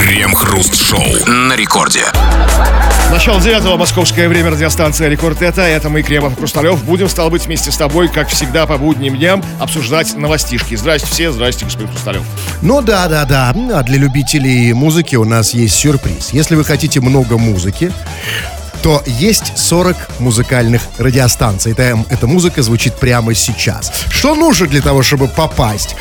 Крем-хруст-шоу на рекорде. Начало девятого, московское время, радиостанция «Рекорд» это. Это мы, Кремов Хрусталев. Будем, стало быть, вместе с тобой, как всегда, по будним дням обсуждать новостишки. Здрасте все, здрасте, господин Хрусталев. Ну да, да, да. А для любителей музыки у нас есть сюрприз. Если вы хотите много музыки, то есть 40 музыкальных радиостанций. Это, эта музыка звучит прямо сейчас. Что нужно для того, чтобы попасть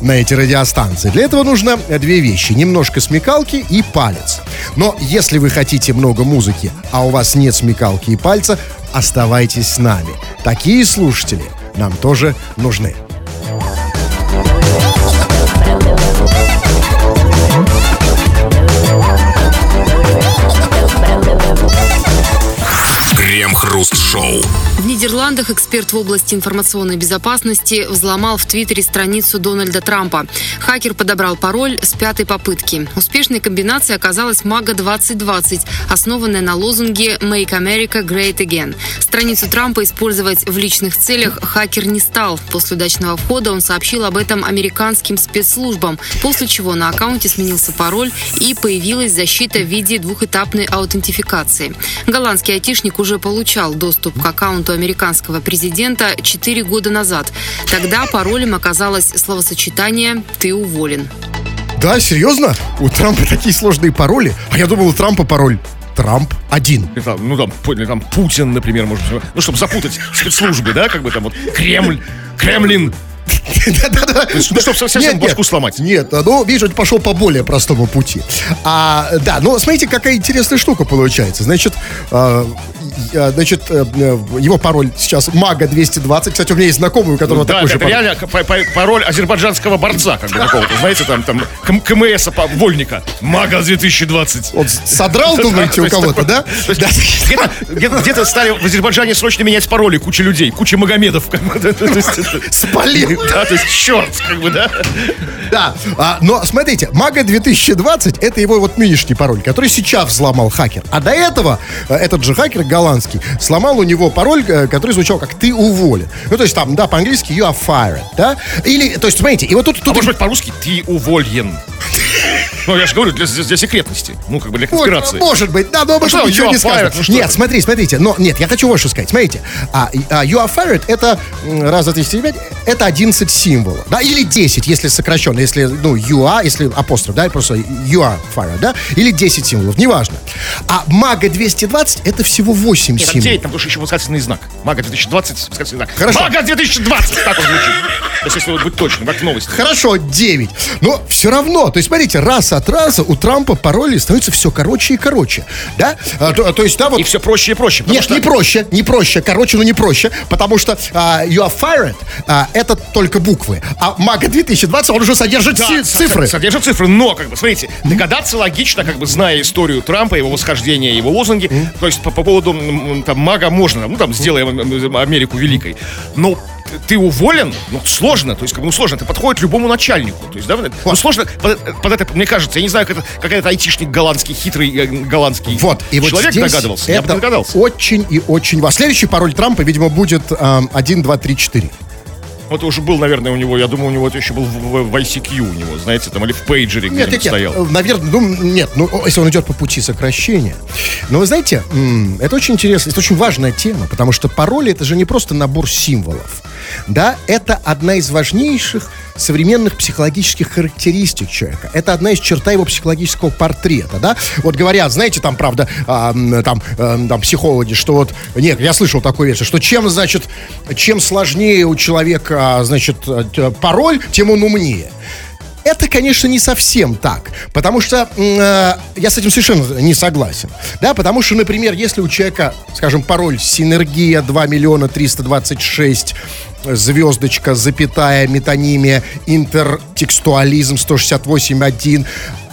на эти радиостанции? Для этого нужно две вещи. Немножко смекалки и палец. Но если вы хотите много музыки, а у вас нет смекалки и пальца, оставайтесь с нами. Такие слушатели нам тоже нужны. Крем-хруст-шоу. В Нидерландах эксперт в области информационной безопасности взломал в Твиттере страницу Дональда Трампа. Хакер подобрал пароль с пятой попытки. Успешной комбинацией оказалась Мага 2020, основанная на лозунге «Make America Great Again». Страницу Трампа использовать в личных целях хакер не стал. После удачного входа он сообщил об этом американским спецслужбам, после чего на аккаунте сменился пароль и появилась защита в виде двухэтапной аутентификации. Голландский айтишник уже получал доступ к аккаунту американского президента 4 года назад. Тогда паролем оказалось словосочетание «ты уволен». Да, серьезно? У Трампа такие сложные пароли? А я думал, у Трампа пароль Трамп один. Там, ну, там, там Путин, например, может быть. Ну, чтобы запутать спецслужбы, да, как бы там вот Кремль, Кремлин, да-да-да. Ну, чтобы совсем нет, башку нет, сломать. Нет, ну, видишь, он пошел по более простому пути. А, да, но смотрите, какая интересная штука получается. Значит, а, значит, э, его пароль сейчас Мага 220. Кстати, у меня есть знакомый, у которого да, такой же пароль. реально пароль азербайджанского борца, как бы какого-то, знаете, там, там КМС вольника. Мага 2020. Он содрал, думаете, у кого-то, да? Где-то стали в Азербайджане срочно менять пароли куча людей, куча Магомедов. Спалил. Да, то есть черт, как бы, да? Да, а, но смотрите, Мага 2020 это его вот нынешний пароль, который сейчас взломал хакер. А до этого э, этот же хакер голландский сломал у него пароль, э, который звучал как «ты уволен». Ну, то есть там, да, по-английски «you are fired», да? Или, то есть, смотрите, и вот тут... тут... А может быть по-русски «ты уволен». Ну, я же говорю, для, для секретности. Ну, как бы для конспирации. Вот, может быть, да, но ну, быть, ничего не сказано. Ну, нет, смотри, смотрите, но нет, я хочу вот что сказать. Смотрите, а, а, you are fired это раз, два, три, четыре, пять, это 11 символов, да, или 10, если сокращенно, если, ну, you are, если апостроф, да, просто you are fired, да, или 10 символов, неважно. А мага 220 это всего 8 нет, символов. Нет, там тоже еще восклицательный знак. Мага 2020, восклицательный знак. Хорошо. Мага 2020, так он звучит. Если быть точно, как новость. Хорошо, 9. Но все равно, то есть, смотрите, раз от раза у Трампа пароли становятся все короче и короче. Да? А, то, то есть, да, вот... И все проще и проще. Нет, что... не проще, не проще. Короче, но не проще. Потому что uh, you are fired uh, это только буквы. А Мага 2020, он уже содержит да, цифры. Содержит цифры, но, как бы, смотрите, догадаться логично, как бы, зная историю Трампа, его восхождения, его лозунги. Mm-hmm. То есть, по, по поводу там, Мага можно, ну, там, сделаем Америку великой. Но ты уволен, ну, сложно, то есть, как бы, ну, сложно, это подходит любому начальнику, то есть, да, ну, сложно, под, под это, мне кажется, я не знаю, как это, как это айтишник голландский, хитрый э, голландский вот, и человек вот догадывался, я бы догадался. очень и очень важно. Следующий пароль Трампа, видимо, будет э, 1, 2, 3, 4. Вот уже был, наверное, у него, я думаю, у него это еще был в, в ICQ у него, знаете, там, или в пейджере нет, нет, стоял. Нет, наверное, ну, нет, ну, если он идет по пути сокращения. Но вы знаете, это очень интересно, это очень важная тема, потому что пароли это же не просто набор символов. Да, это одна из важнейших современных психологических характеристик человека. Это одна из черта его психологического портрета, да. Вот говорят, знаете, там, правда, э, там, э, там психологи, что вот, нет, я слышал такую версию, что чем, значит, чем сложнее у человека, значит, э, пароль, тем он умнее. Это, конечно, не совсем так, потому что э, я с этим совершенно не согласен. Да, потому что, например, если у человека, скажем, пароль синергия 2 миллиона 326 звездочка, запятая, метонимия, интертекстуализм 168.1,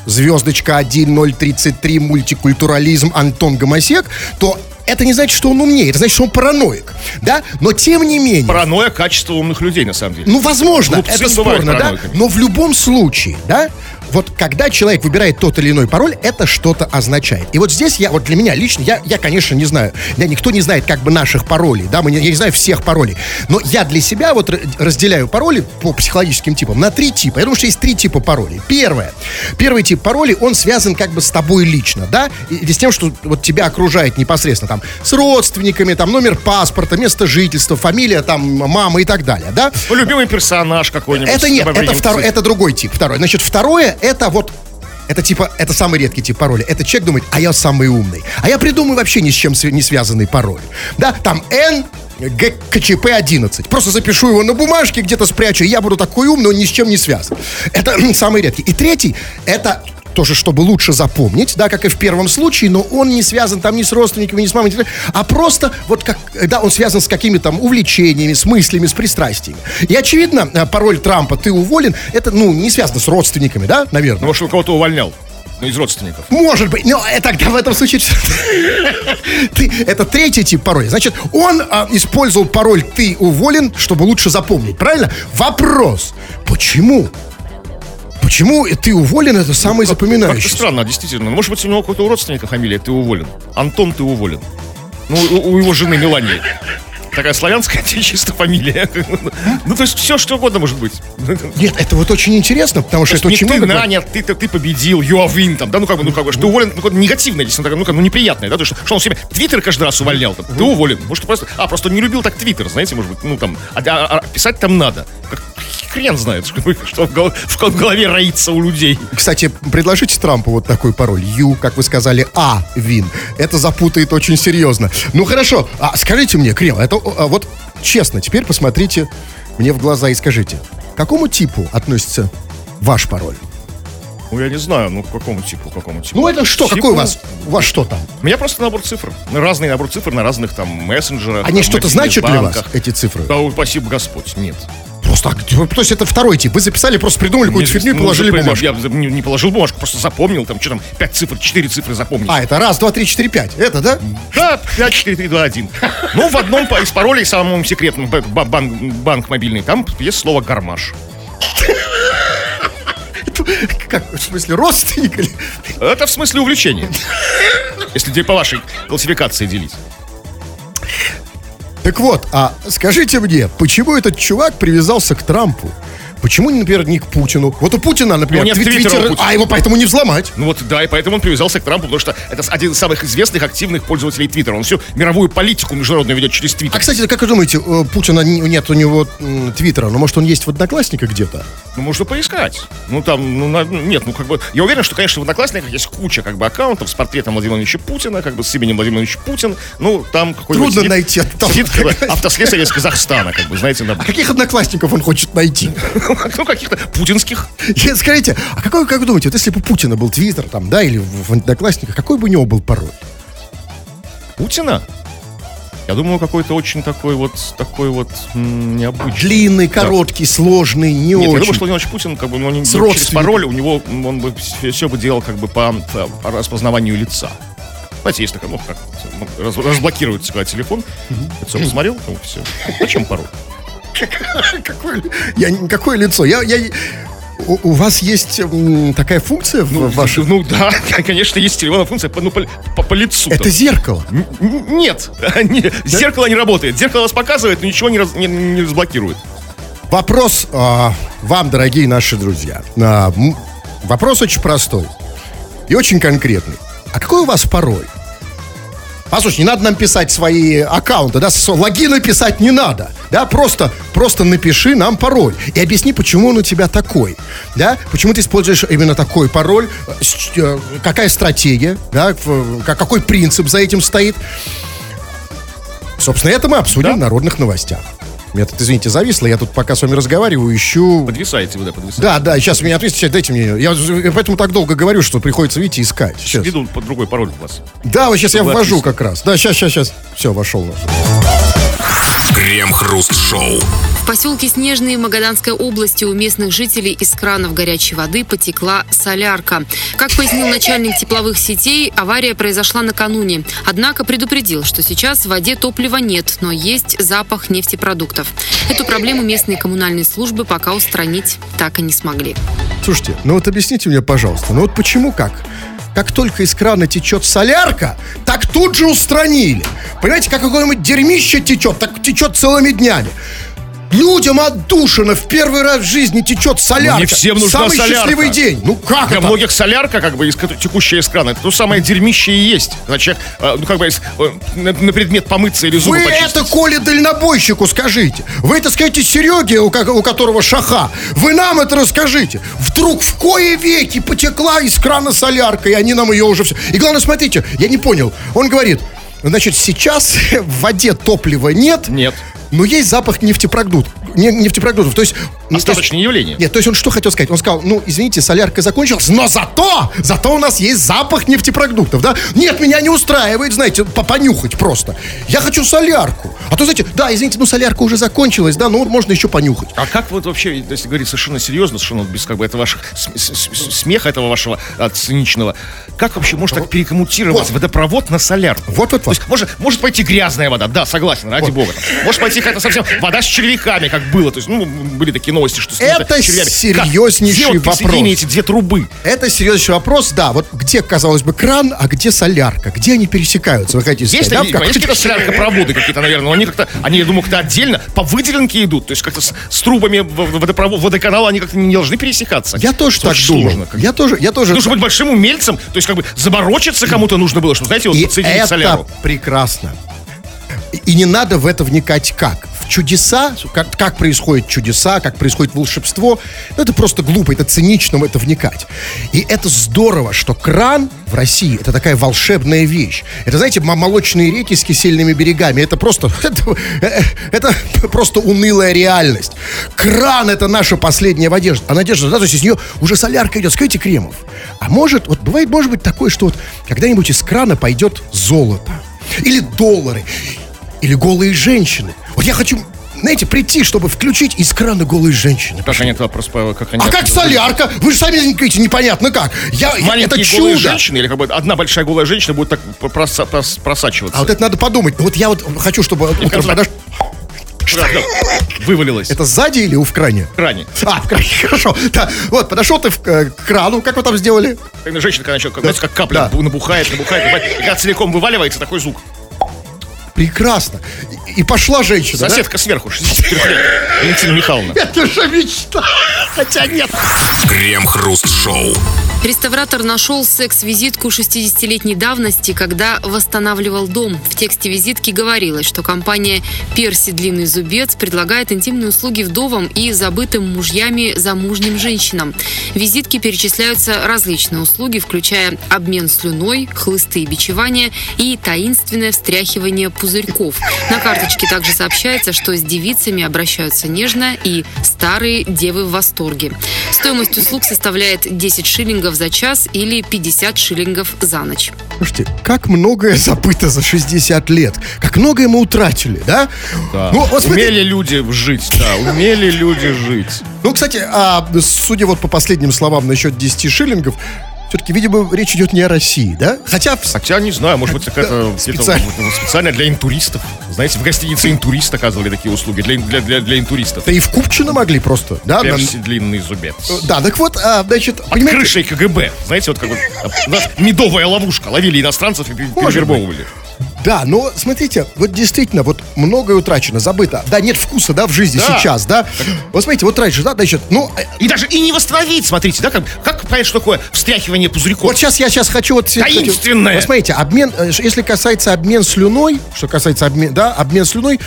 звездочка 1033, мультикультурализм, Антон Гомосек, то это не значит, что он умнее, это значит, что он параноик, да? Но тем не менее... Паранойя – качество умных людей, на самом деле. Ну, возможно, Глупцы это спорно, да? Но в любом случае, да, вот когда человек выбирает тот или иной пароль, это что-то означает. И вот здесь я, вот для меня лично, я, я конечно, не знаю, я, никто не знает как бы наших паролей, да, мы я не знаю всех паролей, но я для себя вот разделяю пароли по психологическим типам на три типа. Я думаю, что есть три типа паролей. Первое. Первый тип паролей, он связан как бы с тобой лично, да, или с тем, что вот тебя окружает непосредственно там с родственниками, там номер паспорта, место жительства, фамилия там мамы и так далее, да. Ну, любимый персонаж какой-нибудь. Это нет, это, второй, это другой тип. Второй. Значит, второе, это вот это типа, это самый редкий тип пароля. Это человек думает, а я самый умный. А я придумаю вообще ни с чем не связанный пароль. Да, там N, ГКЧП 11. Просто запишу его на бумажке, где-то спрячу, и я буду такой умный, он ни с чем не связан. Это самый редкий. И третий, это тоже, чтобы лучше запомнить, да, как и в первом случае, но он не связан там ни с родственниками, ни с мамой, а просто вот как, да, он связан с какими-то там увлечениями, с мыслями, с пристрастиями. И очевидно, э, пароль Трампа «ты уволен», это, ну, не связано с родственниками, да, наверное. Ну, может, он кого-то увольнял. Ну, из родственников. Может быть, но э, тогда в этом случае... Ты, это третий тип пароля. Значит, он а, использовал пароль «ты уволен», чтобы лучше запомнить, правильно? Вопрос, почему? Почему ты уволен, это самое Как-то запоминающееся? странно, действительно. Ну, Может быть, у него какой-то у родственника фамилия «ты уволен». Антон, ты уволен. Ну, у, у его жены Мелании. Такая славянская чисто фамилия. Ну, то есть все, что угодно может быть. Нет, это вот очень интересно, потому что То это очень не ты много... нанят, ты, ты, победил, you are win, там, да, ну как бы, ну как бы, что уволен, ну, какое-то негативное, такое, ну как, ну неприятное, да, то есть, что он себе Твиттер каждый раз увольнял, там, ты уволен, может, просто, а, просто не любил так Твиттер, знаете, может быть, ну там, а, а- а писать там надо, Как- хрен знает, что, что в, гол- в голове роится у людей. Кстати, предложите Трампу вот такой пароль. Ю, как вы сказали, А, Вин. Это запутает очень серьезно. Ну, хорошо. А скажите мне, Крем, это вот честно, теперь посмотрите мне в глаза и скажите, к какому типу относится ваш пароль? Ну, я не знаю, ну, к какому типу, к какому типу. Ну, это что? Типу- Какой у вас? У вас что там? У меня просто набор цифр. Разный набор цифр на разных там мессенджерах. Они что-то значат для вас, эти цифры? Да, спасибо Господь, нет. Просто, так, то есть это второй тип. Вы записали, просто придумали какую-то фигню и ну, положили бумажку. Я не, положил бумажку, просто запомнил, там, что там, 5 цифр, 4 цифры запомнил. А, это раз, два, три, четыре, пять. Это, да? Да, 5, 4, 3, 2, 1. Ну, в одном из паролей, б- б- банк, мобильный, там есть слово «гармаш». Как, в смысле, родственник. Это в смысле увлечения. Если де- по вашей классификации делить. Так вот, а скажите мне, почему этот чувак привязался к Трампу? Почему, например, не к Путину? Вот у Путина, например, Ну, нет твит- твиттер- Путина. а его поэтому не взломать. Ну вот, да, и поэтому он привязался к Трампу, потому что это один из самых известных активных пользователей Твиттера. Он всю мировую политику международную ведет через А, Твиттер. кстати, как вы думаете, у Путина не- нет у него твиттера, но может он есть в Одноклассниках где-то? Ну, можно поискать. Ну, там, ну, на- ну, нет, ну, как бы, я уверен, что, конечно, в Одноклассниках есть куча, как бы, аккаунтов с портретом Владимира Владимировича Путина, как бы, с именем Владимир Владимирович Путин. Ну, там какой-нибудь... Трудно сидит- найти оттуда. Сидит, как бы, автослесарь из Казахстана, как бы, знаете, на, А каких Одноклассников он хочет найти? ну, каких-то путинских. Скажите, а какой, как вы думаете, вот если бы у Путина был твиттер там, да, или в, Одноклассниках, какой бы у него был пароль? Путина? Я думаю, какой-то очень такой вот, такой вот необычный. Длинный, короткий, сложный, не Нет, я очень. думаю, что Владимир Путин, как бы, ну, не- через пароль у него, он бы все, бы делал, как бы, по, по распознаванию лица. Знаете, есть такая, ну, как, раз- разблокируется, когда телефон, лицо посмотрел, ну, все. Зачем пароль? Какое, я, какое лицо? Я, я, у, у вас есть м, такая функция в Ну, вашем... ну да, конечно, есть телефонная функция по, ну, по, по- по лицу. Это зеркало. Н- Нет, не- зеркало не работает. Зеркало вас показывает, но ничего не, раз- не- не разблокирует. Вопрос а, вам, дорогие наши друзья. А, м, вопрос очень простой и очень конкретный. А какой у вас пароль? Послушайте, не надо нам писать свои аккаунты, да, логины писать не надо, да, просто, просто напиши нам пароль и объясни, почему он у тебя такой, да, почему ты используешь именно такой пароль, э, э, какая стратегия, да, какой принцип за этим стоит. Собственно, это мы обсудим Да. в народных новостях. Меня тут, извините, зависло, я тут пока с вами разговариваю, ищу... Подвисаете вы, да, подвисаете. Да, да, сейчас меня ответите, дайте мне. Я, я поэтому так долго говорю, что приходится, видите, искать. Сейчас. Под другой пароль у вас. Да, вот сейчас я Чтобы ввожу отписать. как раз. Да, сейчас, сейчас, сейчас. Все, вошел наш. Крем-хруст-шоу. В поселке Снежный Магаданской области у местных жителей из кранов горячей воды потекла солярка. Как пояснил начальник тепловых сетей, авария произошла накануне. Однако предупредил, что сейчас в воде топлива нет, но есть запах нефтепродуктов. Эту проблему местные коммунальные службы пока устранить так и не смогли. Слушайте, ну вот объясните мне, пожалуйста, ну вот почему как? Как только из крана течет солярка, так тут же устранили. Понимаете, как какое-нибудь дерьмище течет, так течет целыми днями. Людям отдушина в первый раз в жизни течет солярка. Ну, не всем нужна Самый солярка. счастливый день. Ну как Для это? многих солярка, как бы, из, текущая из крана, это то самое дерьмище и есть. Человек, э, ну, как бы, э, на, на предмет помыться или зубы Вы почистить. это Коле дальнобойщику скажите. Вы это скажите Сереге, у, у которого шаха. Вы нам это расскажите. Вдруг в кое веки потекла из крана солярка, и они нам ее уже все... И главное, смотрите, я не понял. Он говорит, значит, сейчас в воде топлива нет. Нет. Но есть запах нефтепродуктов. Не, нефтепродуктов. То есть... ну, то есть- Остаточное явление. Нет, то есть он что хотел сказать? Он сказал, ну, извините, солярка закончилась, но зато, зато у нас есть запах нефтепродуктов, да? Нет, меня не устраивает, знаете, по- понюхать просто. Я хочу солярку. А то, знаете, да, извините, ну, солярка уже закончилась, да, ну, можно еще понюхать. А как вот вообще, если говорить совершенно серьезно, совершенно без как бы этого ваших смеха этого вашего а, циничного, как вообще может так перекоммутировать Вот. водопровод на солярку? Вот, вот, То есть может, может пойти грязная вода, да, согласен, ради бога. там. Может пойти какая-то совсем вода с червяками, как было. То есть, ну, были такие новости, что с Это червями. Как? серьезнейший Где вот вопрос. присоединение эти две трубы? Это серьезнейший вопрос, да, вот где, казалось бы, кран, а где солярка? Где они пересекаются? Вы хотите Есть, сказать, да, есть какой-то- какие-то соляркопроводы какие-то, наверное, но они как-то, они, я думаю, как-то отдельно по выделенке идут, то есть как-то с, с трубами водопровод, водоканала они как-то не должны пересекаться. Я тоже Это так думал. сложно. как- Я тоже, я тоже... Нужно быть большим умельцем, то есть как бы заморочиться кому-то нужно было, чтобы, знаете, вот И подсоединить это соляру. Прекрасно. И, не надо в это вникать как. В чудеса, как, как происходят чудеса, как происходит волшебство, ну, это просто глупо, это цинично в это вникать. И это здорово, что кран в России это такая волшебная вещь. Это, знаете, молочные реки с кисельными берегами. Это просто, это, это просто унылая реальность. Кран это наша последняя надежда. А надежда, да, то есть из нее уже солярка идет. Скажите, Кремов, а может, вот бывает, может быть такое, что вот когда-нибудь из крана пойдет золото или доллары, или голые женщины. Вот я хочу, знаете, прийти, чтобы включить из крана голые женщины. Они это вопрос, по- как они... А как солярка? Вы же сами говорите, непонятно как. Я, Маленькие это голые чудо. женщины, или как бы одна большая голая женщина будет так проса- прос- просачиваться. А вот это надо подумать. Вот я вот хочу, чтобы утром кажется, подош- Да, да. Вывалилось. Это сзади или у в кране? в кране. А, в кране, хорошо. Да, вот, подошел ты в, э, к крану, как вы там сделали? Женщина, когда как, знаете, как капля Да. набухает, набухает, набухает, когда целиком вываливается, такой звук. Прекрасно. И, пошла женщина, да? Соседка сверху, 64 лет. Валентина Михайловна. Это же мечта. Хотя нет. Крем-хруст-шоу. Реставратор нашел секс-визитку 60-летней давности, когда восстанавливал дом. В тексте визитки говорилось, что компания «Перси Длинный Зубец» предлагает интимные услуги вдовам и забытым мужьями замужним женщинам. В визитке перечисляются различные услуги, включая обмен слюной, хлысты и бичевания и таинственное встряхивание пузырьков. На карточке также сообщается, что с девицами обращаются нежно и старые девы в восторге. Стоимость услуг составляет 10 шиллингов за час или 50 шиллингов за ночь. Слушайте, как многое забыто за 60 лет. Как многое мы утратили, да? Да. Ну, вот смотри- умели люди жить, да, умели люди жить. Ну, кстати, а, судя вот по последним словам насчет 10 шиллингов, все-таки, видимо, речь идет не о России, да? Хотя... Хотя, не знаю, может быть, какая-то где-то специально. специально для интуристов. Знаете, в гостинице интурист оказывали такие услуги для, для, для, для интуристов. Да и в Купчино могли просто, да? Перси длинный зубец. Да, так вот, а, значит, Под понимаете, крышей КГБ. Знаете, вот как вот а, у нас медовая ловушка. Ловили иностранцев и перевербовывали. Да, но смотрите, вот действительно, вот многое утрачено, забыто. Да, нет вкуса, да, в жизни Да. сейчас, да. Вот смотрите, вот раньше, да, значит, ну, э, И даже и не восстановить, смотрите, да, как, как понять, что такое встряхивание пузырьков? вот сейчас я сейчас хочу вот... Таинственное. Вот смотрите, обмен, э, если касается обмен слюной, что касается обмен, да, обмен слюной,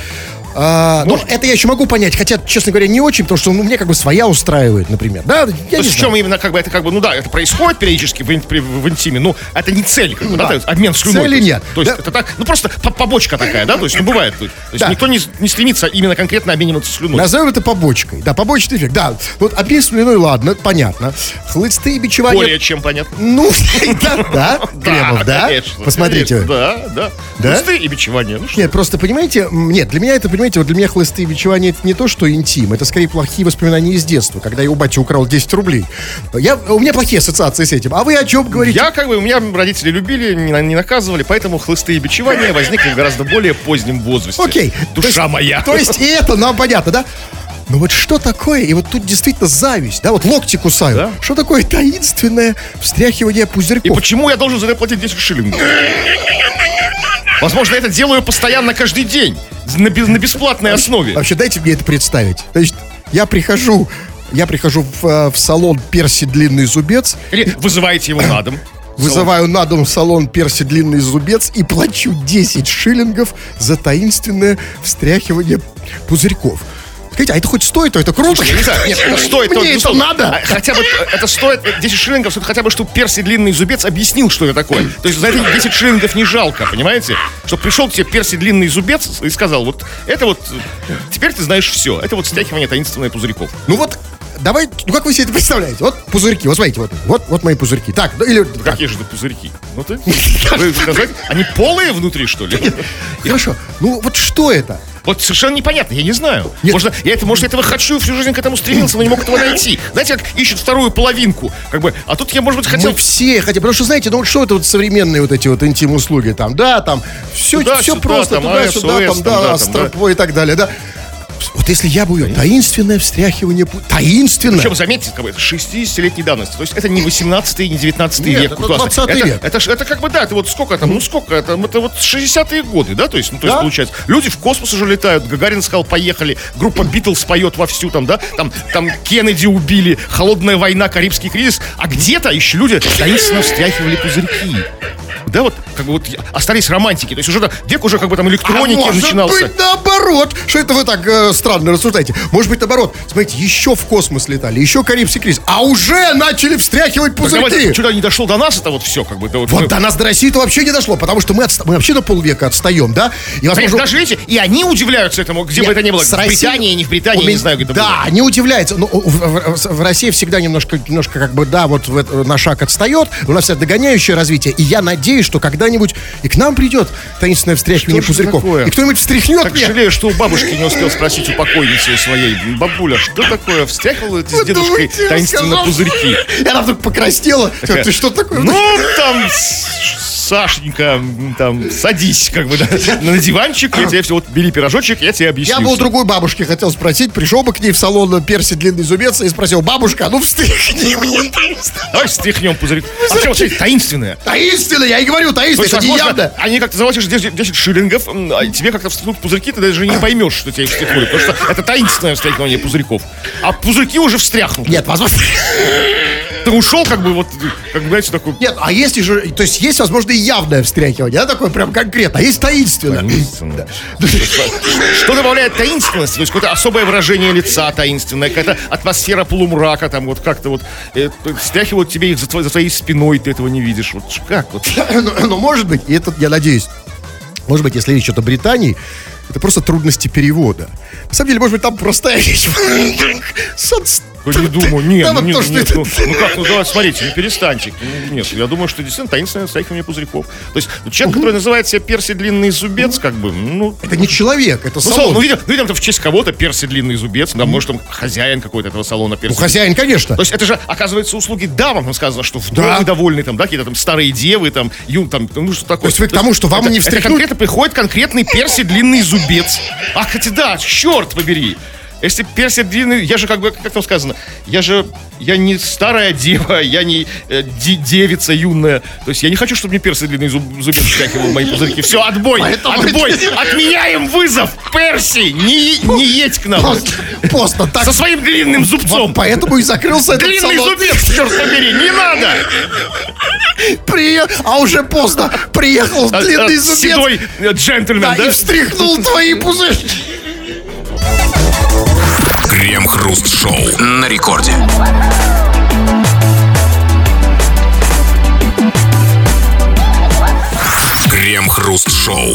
а, ну, это я еще могу понять, хотя, честно говоря, не очень, потому что ну, мне как бы своя устраивает, например, да, я не в чем именно, как бы, это как бы, ну да, это происходит периодически в, при- в интиме, но это не цель, как бы, да, Да. обмен слюной. Цели нет. То есть Да. это так, ну просто по- побочка такая, да, то есть, ну бывает. То есть, Да. никто не, не стремится именно конкретно обмениваться слюной. Назовем это побочкой. Да, побочный эффект. Да, вот обмен слюной, ладно, понятно. Хлысты и бичевания. Более чем понятно. Ну, да, да, Кремов, да? Посмотрите. Да, да. Хлысты и бичевание. Ну? Нет, просто понимаете, нет, для меня это, понимаете, понимаете, вот для меня хлысты и бичевания это не то, что интим, это скорее плохие воспоминания из детства, когда я у бати украл 10 рублей. Я, у меня плохие ассоциации с этим. А вы о чем говорите? Я как бы, у меня родители любили, не, не наказывали, поэтому хлысты и бичевания возникли в гораздо более позднем возрасте. Окей. Душа То есть- моя. То есть и это нам понятно, да? Но вот что такое, и вот тут действительно зависть, да, вот локти кусают. Да. Что такое таинственное встряхивание И пузырьков? почему я должен за это платить 10 шиллингов? Возможно, я это делаю постоянно каждый день. На, на бесплатной основе. Вообще, дайте мне это представить. Значит, я прихожу, я прихожу в, э, в салон Перси Длинный Зубец, Или вызываете его на дом. вызываю на дом салон Перси Длинный Зубец и плачу 10 шиллингов за таинственное встряхивание пузырьков. Скажите, а это хоть стоит, то это круто? Я не знаю, нет, это стоит... Мне ну, это стоп. надо? А, Хотя бы э, это стоит 10 шиллингов, стоит хотя бы, чтобы Перси длинный зубец объяснил, что это такое. То есть за это 10 шиллингов не жалко, понимаете? Чтобы пришел к тебе Перси длинный зубец и сказал, вот это вот, э, теперь ты знаешь все. Это вот стягивание таинственных пузырьков. Ну вот, давай, ну как вы себе это представляете? Вот пузырьки, вот смотрите, вот, вот, вот мои пузырьки. Так, ну или... как? Какие же это пузырьки? Ну ты, они полые внутри, что ли? Хорошо, ну вот что это? Вот совершенно непонятно, я не знаю. Нет. Может, я это, может, этого хочу, всю жизнь к этому стремился, но не мог этого найти. Знаете, как ищут вторую половинку, как бы, а тут я, может быть, хотел... Мы все хотим, потому что, знаете, ну вот что это вот современные вот эти вот интим-услуги там, да, там, все, Туда, все сюда, просто, там, туда-сюда, ASOS, там, да, да, там, стропой и так далее, да. Вот если я бы ее, таинственное встряхивание, таинственное. Причем, заметьте, как бы, это 60-летней давности. То есть это не 18 не 19 Нет, век. это классно. 20 это, век. Это, ж- это как бы, да, это вот сколько там, ну сколько, это, это вот 60-е годы, да, то есть, ну, то есть Да. получается, люди в космос уже летают, Гагарин сказал, поехали, группа Битлз поет вовсю там, да, там, там Кеннеди убили, холодная война, Карибский кризис, а где-то еще люди таинственно встряхивали пузырьки. Да, вот, как бы вот остались романтики. То есть уже век уже как бы там электроники а может начинался. быть наоборот. Что это вы так э, странно рассуждаете? Может быть наоборот. Смотрите, еще в космос летали, еще Карибский кризис, а уже начали встряхивать Так давайте, пузырьки. Что-то не дошло до нас, это вот все, как бы. это вот, Вот мы- до нас, до России это вообще не дошло, потому что мы, отста- мы вообще на полвека отстаем, да? И, возможно, Даже видите, и они удивляются этому, где бы Нет, это ни было. с В Россией- Британии, не в Британии, меня- не знаю, где это Да, было. не удивляется. Ну, в, в- в России всегда немножко, немножко как бы, да, вот в на шаг отстает. У нас вся догоняющее развитие. И я надеюсь, что когда-нибудь и к нам придет таинственное встряхивание Что пузырьков. такое? И кто-нибудь встряхнет Так мне. жалею, что у бабушки не успел спросить у покойницы своей. Бабуля, что такое? Встряхивала ты с дедушкой таинственно пузырьки? И она вдруг покраснела. Ты что такое? Ну, там, Сашенька, там, садись, как бы, да, на диванчик, я тебе все, вот, бери пирожочек, я тебе объясню. Я бы у другой бабушки хотел спросить, пришел бы к ней в салон Перси длинный зубец и спросил, бабушка, а ну встряхни мне. Давай стряхнем пузырек. А почему вообще таинственное? Таинственно, я и говорю, То таинственно, есть, это не явно. они как-то заплатишь 10, 10 шиллингов, а тебе как-то встряхнут пузырьки, ты даже не поймешь, что тебя встряхнули, потому что это таинственное встряхивание пузырьков. А пузырьки уже встряхнуты. Нет, возможно... Ты ушел, как бы, вот, как бы, знаете, такой... Нет, а есть же, то есть есть, возможно, и явное встряхивание, да, такое прям конкретно, а есть таинственное. Таинственно. Что добавляет таинственность? То есть какое-то особое выражение лица таинственное, какая-то атмосфера полумрака, там вот как-то вот э, стряхивают тебе их за, твоей- за твоей спиной, ты этого не видишь. Вот как вот? Ну, ну, может быть, и это, я надеюсь, может быть, если речь идет о Британии, это просто трудности перевода. На самом деле, может быть, там простая вещь. Не думаю, нет, ну, нет, нет, ну, ну как, ну давайте, смотрите, ну перестаньте. Нет, я думаю, что действительно таинственное встряхивание пузырьков. То есть человек, который называет себя Перси длинный зубец, как бы, ну, Это не человек, это салон. ну, видимо, ну, это в честь кого-то Перси длинный зубец, да, может, он хозяин какой-то этого салона Перси. Ну, хозяин, конечно. То есть это же, оказывается, услуги дамам, там сказано, что вдовы довольны, там, да, какие-то там старые девы, там, ю, там, ну что такое. То есть вы к тому, что вам не встряхнуть? конкретно приходит конкретный перси длинный зубец. Ах, хотя да, черт побери. Если перси длинный, я же как бы, как там сказано, я же, я не старая дева, я не э, де- девица юная. То есть я не хочу, чтобы мне перси длинный зуб, зубец стягивал мои пузырьки. Все, отбой, Поэтому- отбой, отменяем вызов, перси, не, не едь к нам. Поздно, так. Со своим длинным зубцом. Поэтому и закрылся этот Длинный салон. зубец, черт побери, не надо! Прие- А уже поздно. Приехал А- длинный а, зубец. Седой э, джентльмен, Да, да? и встряхнул твои пузырьки. Крем-хруст-шоу. На рекорде. Крем-хруст-шоу.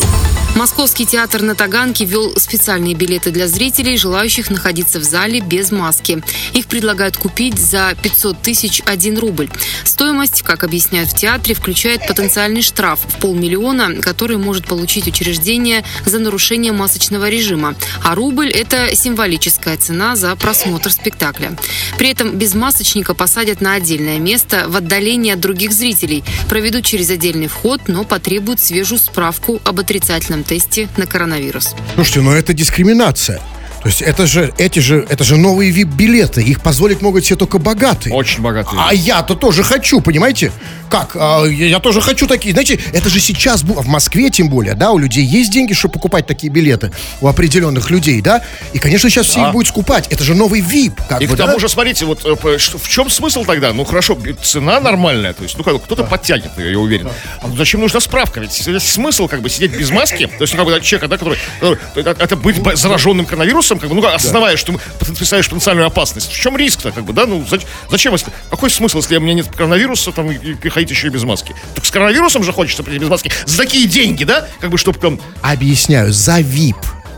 Московский театр на Таганке ввел специальные билеты для зрителей, желающих находиться в зале без маски. Их предлагают купить за 500 тысяч 1 рубль. Стоимость, как объясняют в театре, включает потенциальный штраф в полмиллиона, который может получить учреждение за нарушение масочного режима. А рубль – это символическая цена за просмотр спектакля. При этом без масочника посадят на отдельное место в отдалении от других зрителей, проведут через отдельный вход, но потребуют свежую справку об отрицательном тесте на коронавирус. Слушайте, ну это дискриминация. То есть это же, эти же, это же новые VIP-билеты. Их позволить могут себе только богатые. Очень богатые. А я-то тоже хочу, понимаете? Как? А, я, я тоже хочу такие. Знаете, это же сейчас, в Москве тем более, да, у людей есть деньги, чтобы покупать такие билеты. У определенных людей, да? И, конечно, сейчас все Да. их будут скупать. Это же новый VIP. Как И бы, к тому да? же, смотрите, вот э, в чем смысл тогда? Ну хорошо, цена нормальная, то есть, ну кто-то подтянет ее, я уверен. А ну зачем нужна справка? Ведь смысл как бы сидеть без маски, то есть, ну, как бы человека, да, который, который- это, быть б- зараженным коронавирусом, как бы, ну, осознавая, что мы представляешь потенциальную опасность. В чем риск-то, как бы, да? Ну, зач- зачем, если, какой смысл, если у меня нет коронавируса, там, и, и приходить еще и без маски? Так с коронавирусом же хочется прийти без маски. За такие деньги, да? Как бы, чтобы там, Объясняю, за VIP.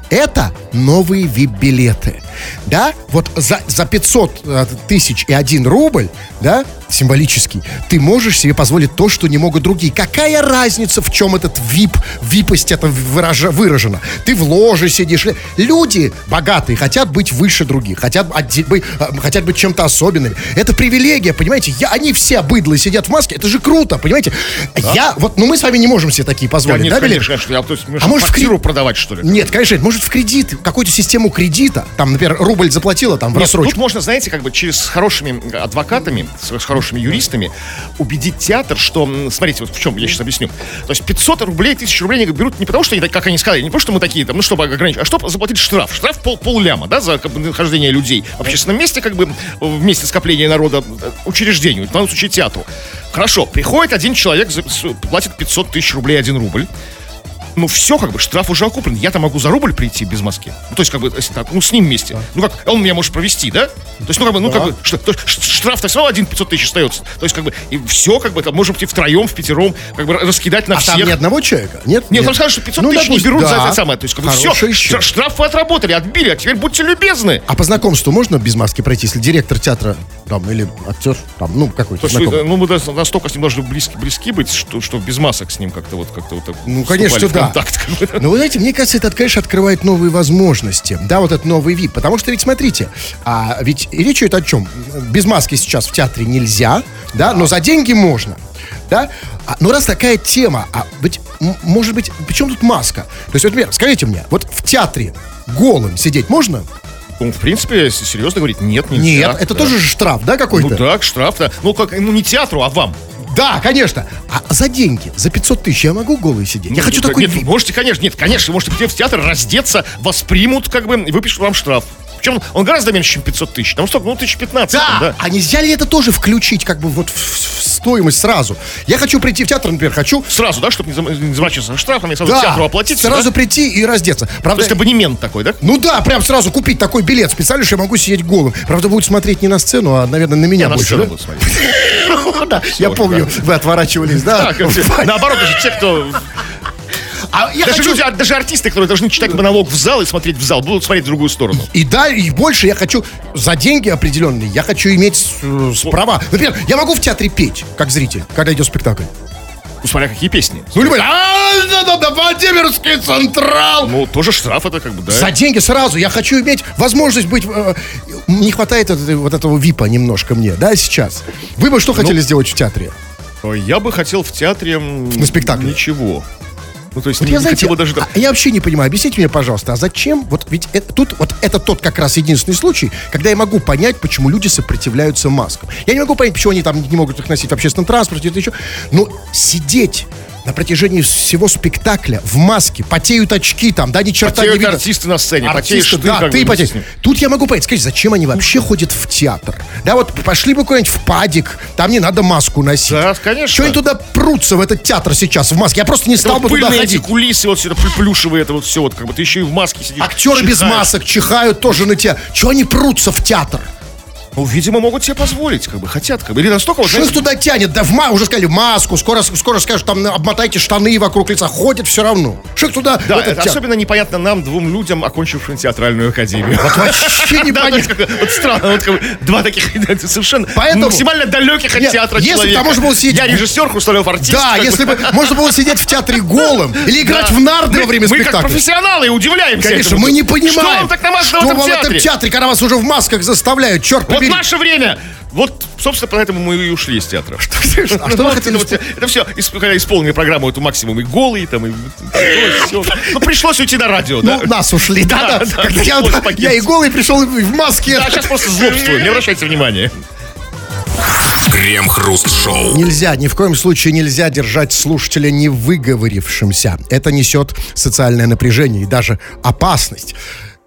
Это новые VIP-билеты. Да, вот за, за 500 э, тысяч и один рубль, да, символический, ты можешь себе позволить то, что не могут другие. Какая разница, в чем этот VIP, випость это выража- выражено? Ты в ложе сидишь. Люди богатые хотят быть выше других, хотят, отде- быть, э, хотят быть чем-то особенным. Это привилегия, понимаете? Я, они все быдлы сидят в маске, это же круто, понимаете? Я, вот, ну мы с вами не можем себе такие да, позволить, да, билеты? конечно, конечно, я, то есть, А может, в кредит- продавать, что ли? Нет, конечно, может в кредит, какую-то систему кредита, там, например, рубль заплатила, там, в рассрочку. тут можно, знаете, как бы через с хорошими адвокатами, с, с хорошими юристами убедить театр, что, смотрите, вот в чем я сейчас объясню. То есть 500 рублей, 1000 рублей они берут не потому, что они, как они сказали, не потому, что мы такие, там, ну, чтобы ограничить, а чтобы заплатить штраф. Штраф пол, полляма, да, за как бы, нахождение людей в общественном месте, как бы, в месте скопления народа, э, учреждению, в данном случае театру. Хорошо, приходит один человек, платит 500 тысяч рублей 1 рубль, ну все, как бы, штраф уже окуплен. Я-то могу за рубль прийти без маски. Ну, то есть, как бы, если так, ну, с ним вместе. Ну, как, он меня может провести, да? То есть, ну, как бы, ну, как бы, штраф-то все равно один 500 тысяч остается. То есть, как бы, и все, как бы, там, можем быть, и втроем, в пятером, как бы, раскидать на А всех. там ни одного человека? Нет? Нет, там скажут, что 500 Ну, тысяч не допустим, берут за да. это самое. То есть, как бы, все, счет. штраф вы отработали, отбили, а теперь будьте любезны. А по знакомству можно без маски пройти, если директор театра, там, или актер, там, ну, какой-то То есть, знакомый? ну, мы настолько с ним должны близки, близки быть, что, что без масок с ним как-то вот, как-то вот так Ну, конечно, да. Контакт. Но вы знаете, мне кажется, это, конечно, открывает новые возможности. Да, вот этот новый вид. Потому что ведь, смотрите, а ведь речь идет о чем? Без маски сейчас в театре нельзя, да, но за деньги можно. Да? А, но раз такая тема, а м- может быть, причем тут маска? То есть, вот, например, скажите мне, вот в театре голым сидеть можно? Ну, в принципе, если серьезно говорить, нет, нельзя. Нет, это Да. тоже же штраф, да, какой-то? Ну так, штраф, да. Ну, как, ну не театру, а вам. Да, конечно. А за деньги, за 500 тысяч я могу голый сидеть? Я хочу такой Нет, можете, конечно, нет, конечно, можете прийти в театр, раздеться, вас примут, как бы, и выпишут вам штраф. Причем он гораздо меньше, чем 500 тысяч. Там столько, ну, 1015. Да, там, да. а нельзя ли это тоже включить как бы вот в, в стоимость сразу? Я хочу прийти в театр, например, хочу... Сразу, да, чтобы не зам- не заморачиваться штрафами, сразу Да, театру оплатить. сразу да? прийти и раздеться. То Правда, есть абонемент такой, да? ну да, прям сразу купить такой билет специально, что я могу сидеть голым. Правда, будет смотреть не на сцену, а, наверное, на меня Я на больше. сцену да? буду смотреть. Да, я помню, вы отворачивались, да? Наоборот, те, кто... А я Даже хочу... люди, а, даже артисты, которые должны читать монолог в зал и смотреть в зал, будут смотреть в другую сторону. И да, и больше я хочу за деньги определенные, я хочу иметь э, права. Например, я могу в театре петь, как зритель, когда идет спектакль. Ну, смотря какие песни. Ну, любой, «А, Владимирский Централ. Ну, тоже штраф это как бы, да. За деньги сразу. Я хочу иметь возможность быть... э, не хватает вот этого випа немножко мне, да, сейчас. Вы бы что хотели сделать в театре? Я бы хотел в театре... На спектакле. Ничего. Ну, то есть, Вот не, я, не знаете, хотел бы даже... а я вообще не понимаю. Объясните мне, пожалуйста, а зачем? Вот ведь это, тут вот это тот как раз единственный случай, когда я могу понять, почему люди сопротивляются маскам. Я не могу понять, почему они там не могут их носить в общественном транспорте, это еще. Но сидеть на протяжении всего спектакля в маске, потеют очки там, да, ни черта не Потеют видно. артисты на сцене, Артисты, потеешь ты, да, ты потеешь. Тут я могу понять, скажите, зачем они вообще ходят в театр? Да, вот пошли бы куда-нибудь в падик, там не надо маску носить. Да, конечно. Чего они туда прутся в этот театр сейчас в маске? Я просто не Это стал вот бы туда пыльные эти ходить. кулисы, вот все это плю- плюшевые, это вот все, вот как бы ты еще и в маске сидишь. Актеры без чихаешь. масок чихают тоже на тебя. Чего они прутся в театр? Ну, видимо, могут себе позволить, как бы, хотят, как бы. Или настолько, вот, Что их туда тянет? Да в ма уже сказали маску, скоро, скоро скажут, там обмотайте штаны вокруг лица. Ходят все равно. Что их туда да, это особенно непонятно нам, двум людям, окончившим театральную академию. Вообще то есть, непонятно. вот странно, вот как бы два таких совершенно максимально далеких от театра если там можно было сидеть- Я режиссер, Хрусталев артист. Да, если бы можно было сидеть в театре голым или играть в нарды во время Мы как спектакля. профессионалы удивляемся Конечно, мы не понимаем, Что вам так намазано что в этом театре, когда вас уже в масках заставляют, черт Вот наше время. Вот, собственно, поэтому мы и ушли из театра. А что вы Ну, хотели это, все, когда исполнили программу эту максимум и голый, там, и все. Ну, пришлось уйти на радио, да. Ну, нас ушли, да, Да, да. да, я, и голый пришел и в маске. А сейчас просто злобствую, не обращайте внимания. Крем-хруст-шоу. Нельзя, ни в коем случае нельзя держать слушателя не выговорившимся. Это несет социальное напряжение и даже опасность.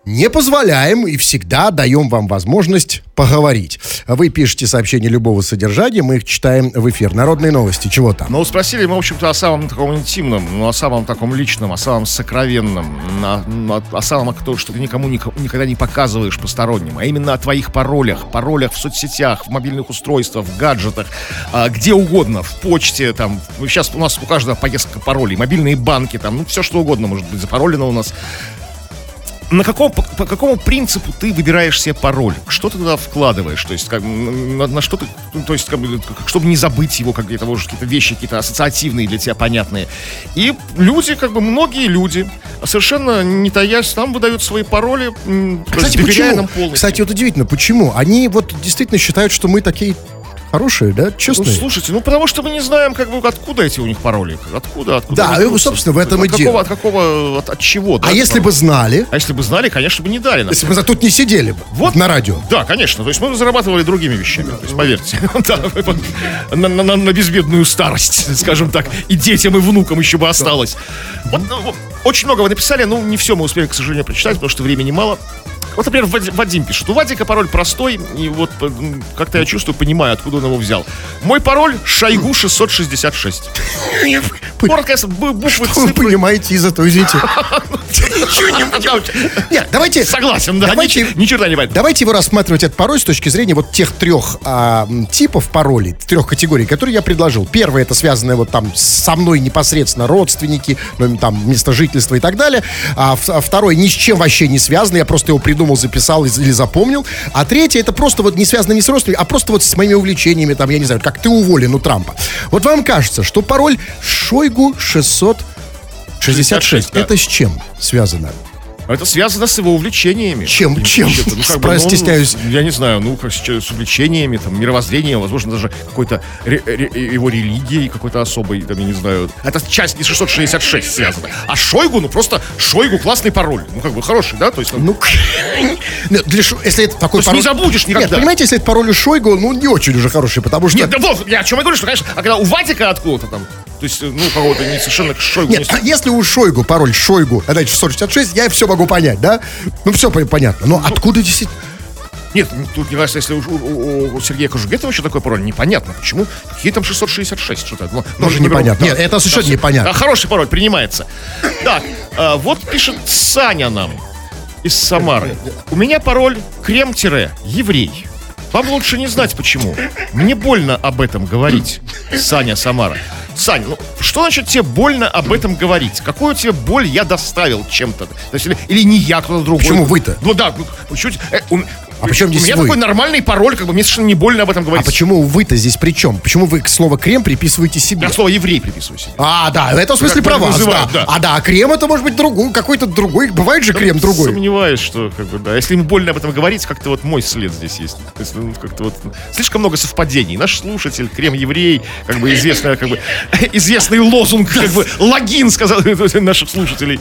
Не позволяем и всегда даем вам возможность поговорить. Вы пишете сообщения любого содержания, мы их читаем в эфир. Народные новости, чего там? Но спросили мы, в общем-то, о самом таком интимном, ну, о самом таком личном, о самом сокровенном, о самом, о том, что ты никому ник- никогда не показываешь посторонним, а именно о твоих паролях, паролях в соцсетях, в мобильных устройствах, в гаджетах, а, где угодно, в почте, там, ну, сейчас у нас у каждого по несколько паролей, мобильные банки, там, ну, все что угодно может быть запаролено у нас. На каком, по, по какому принципу ты выбираешь себе пароль? Что ты туда вкладываешь? То есть, как, на, на что ты, ну, то есть, как бы, как- чтобы не забыть его, какие-то, может, какие-то вещи, какие-то ассоциативные для тебя понятные. И люди, как бы, многие люди, совершенно не таясь, там выдают свои пароли, Кстати, почему? Кстати, вот удивительно, почему? Они вот действительно считают, что мы такие хорошие, да, Ну, честные. слушайте, ну потому что мы не знаем, как бы, откуда эти у них пароли. Откуда, откуда. Да, и, берутся. собственно, в этом от и дело. От какого, от, от чего, да, а если бы знали, А если бы знали, конечно бы не дали нам. если бы тут не сидели бы Вот. на радио. Да, конечно. То есть мы зарабатывали другими вещами. То есть, поверьте. На, на- на- на безбедную старость, скажем так. И детям, и внукам еще бы осталось. Вот, ну, очень много вы написали, ну, не все мы успели, к сожалению, прочитать, потому что времени мало. Вот, например, Вади- Вадим пишет. У Вадика пароль простой, и вот м, как-то я чувствую, понимаю, откуда он его взял. Мой пароль Шойгу 666. Коротко, бу- буквы, Вы цифры. понимаете из этого, извините. Ничего не понимаю. Нет, давайте... Согласен, да. Давайте- Ни, черта не понятно. Давайте его рассматривать этот пароль с точки зрения вот тех трех а, типов паролей, трех категорий, которые я предложил. Первое это связанное вот там со мной непосредственно родственники, ну, там место жительства и так далее. А, а второй ни с чем вообще не связанный, я просто его придумал, записал или запомнил. А третье это просто вот не связано ни с родственниками, а просто вот с моими увлечениями, там, я не знаю, как ты уволен у Трампа. Вот вам кажется, что пароль Шойгу 666, 66, да. это с чем связано? Это связано с его увлечениями. Чем? Чем? вообще-то, как бы, ну, стесняюсь. Я не знаю, ну, как с, с увлечениями, там, мировоззрением, возможно, даже какой-то ре- ре- его религией какой-то особой, там, я не знаю. Это часть не 666 связана. А Шойгу, ну, просто Шойгу классный пароль. Ну, как бы, хороший, да? То есть, ну, Ну, для Шо- если это такой То есть не забудешь никогда. Нет, понимаете, если это пароль у Шойгу, ну, не очень уже хороший, потому что... нет, да вот, я о чем я говорю, что, конечно, а когда у Вадика откуда-то там, то есть, ну, какого-то не совершенно Шойгу. Нет, не- а если у Шойгу пароль Шойгу, а дальше 166, я все могу понять, да? Ну, все понятно. Но откуда действительно... Нет, ну, тут, мне кажется, если у, у- у Сергея Кожугетова еще такой пароль, непонятно. Почему? Какие там 666? Что-то. Ну, Тоже номер- непонятно. Нет, это совершенно всё. непонятно. А, хороший пароль, принимается. Так, а, вот пишет Саня нам из Самары. У меня пароль крем-еврей. Вам лучше не знать почему. Мне больно об этом говорить. Саня Самара. Сань, ну что значит тебе больно об этом говорить? Какую тебе боль я доставил чем-то? То есть, или, или не я, кто-то другой? Почему вы-то? Ну да, ну, чуть, э, у, А при чем у здесь меня вы? такой нормальный пароль, как бы мне совершенно не больно об этом А говорить. почему вы-то здесь при чем? Почему вы к слову крем приписываете себе? Я слово еврей приписываю себе. А, да, в смысле Как про вас, да. да. А да, а крем это может быть другой, какой-то другой. Бывает же крем другой. Сомневаюсь, что как бы, да. Если им больно об этом говорить, как-то вот мой след здесь есть. То есть, ну, как-то вот слишком много совпадений. Наш слушатель, крем-еврей, как бы известный, как бы известный лозунг, как бы логин, сказал наших слушателей.